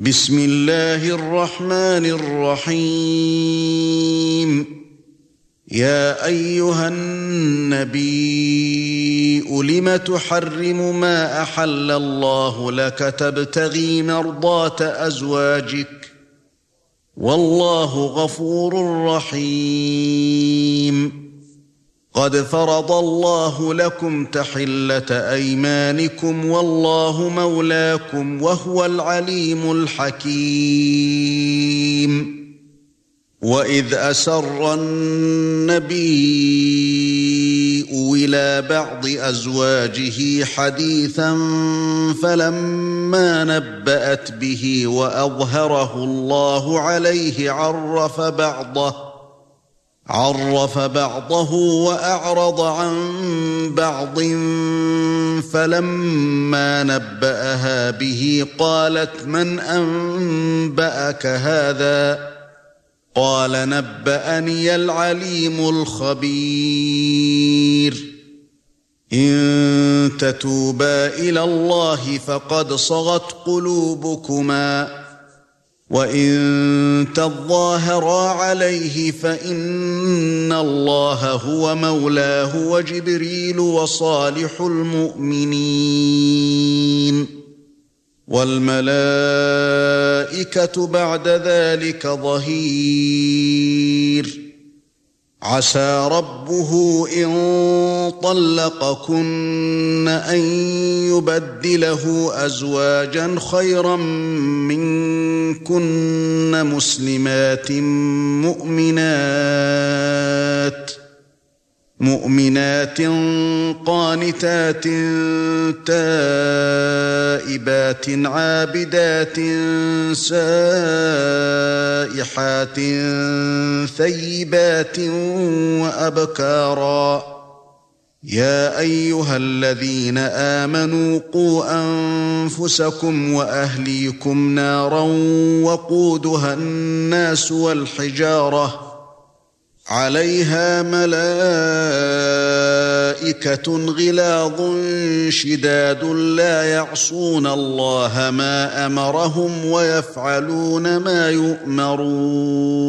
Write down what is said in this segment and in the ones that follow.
بسم الله الرحمن الرحيم. يا أيها النبي لم تحرم ما أحل الله لك تبتغي مرضات أزواجك؟ والله غفور رحيم. قد فرض الله لكم تحلة أيمانكم والله مولاكم وهو العليم الحكيم. وإذ أسر النبي إلى بعض أزواجه حديثا فلما نبأت به وأظهره الله عليه عرف بعضه عرف بعضه وأعرض عن بعض فلما نبأها به قالت من أنبأك هذا؟ قال نبأني العليم الخبير. إن تتوبا إلى الله فقد صغت قلوبكما. وَإِن تَظَاهَرَا عَلَيْهِ فَإِنَّ اللَّهَ هُوَ مَوْلَاهُ وَجِبْرِيلُ وَصَالِحُ الْمُؤْمِنِينَ وَالْمَلَائِكَةُ بَعْدَ ذَلِكَ ظَهِيرٌ عسى ربه ان طلقكن ان يبدله ازواجا خيرا منكن مسلمات مؤمنات مؤمنات قانتات تائبات عابدات سائحات ثيبات وابكارا يا أيها الذين آمنوا قوا أنفسكم وأهليكم نارا وقودها الناس والحجارة عليها ملائكة غلاظ شداد لا يعصون الله ما أمرهم ويفعلون ما يؤمرون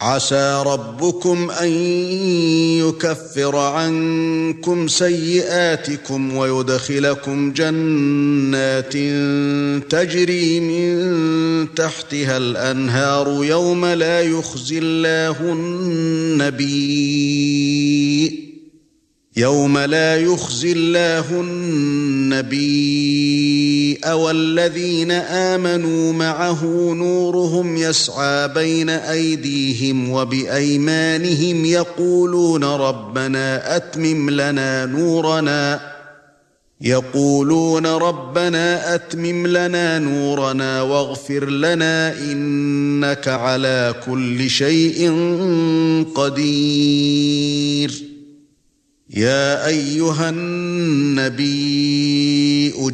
عسى ربكم أن يكفر عنكم سيئاتكم ويدخلكم جنات تجري من تحتها الأنهار يوم لا يخزي الله النبي يَوْمَ لَا يُخْزِي اللَّهُ النَّبِيَّ وَالَّذِينَ آمَنُوا مَعَهُ نُورُهُمْ يَسْعَى بَيْنَ أَيْدِيهِمْ وَبِأَيْمَانِهِمْ يَقُولُونَ رَبَّنَا أَتْمِمْ لَنَا نُورَنَا يَقُولُونَ رَبَّنَا أَتْمِمْ لَنَا نُورَنَا وَاغْفِرْ لَنَا إِنَّكَ عَلَى كُلِّ شَيْءٍ قَدِيرٌ يا ايها النبي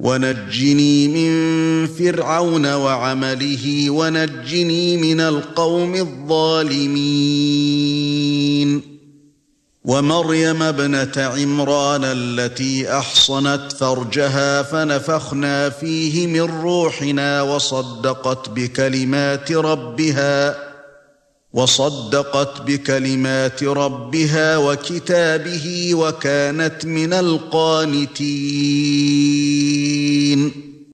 ونجني من فرعون وعمله ونجني من القوم الظالمين. ومريم ابنة عمران التي أحصنت فرجها فنفخنا فيه من روحنا وصدقت بكلمات ربها وصدقت بكلمات ربها وكتابه وكانت من القانتين.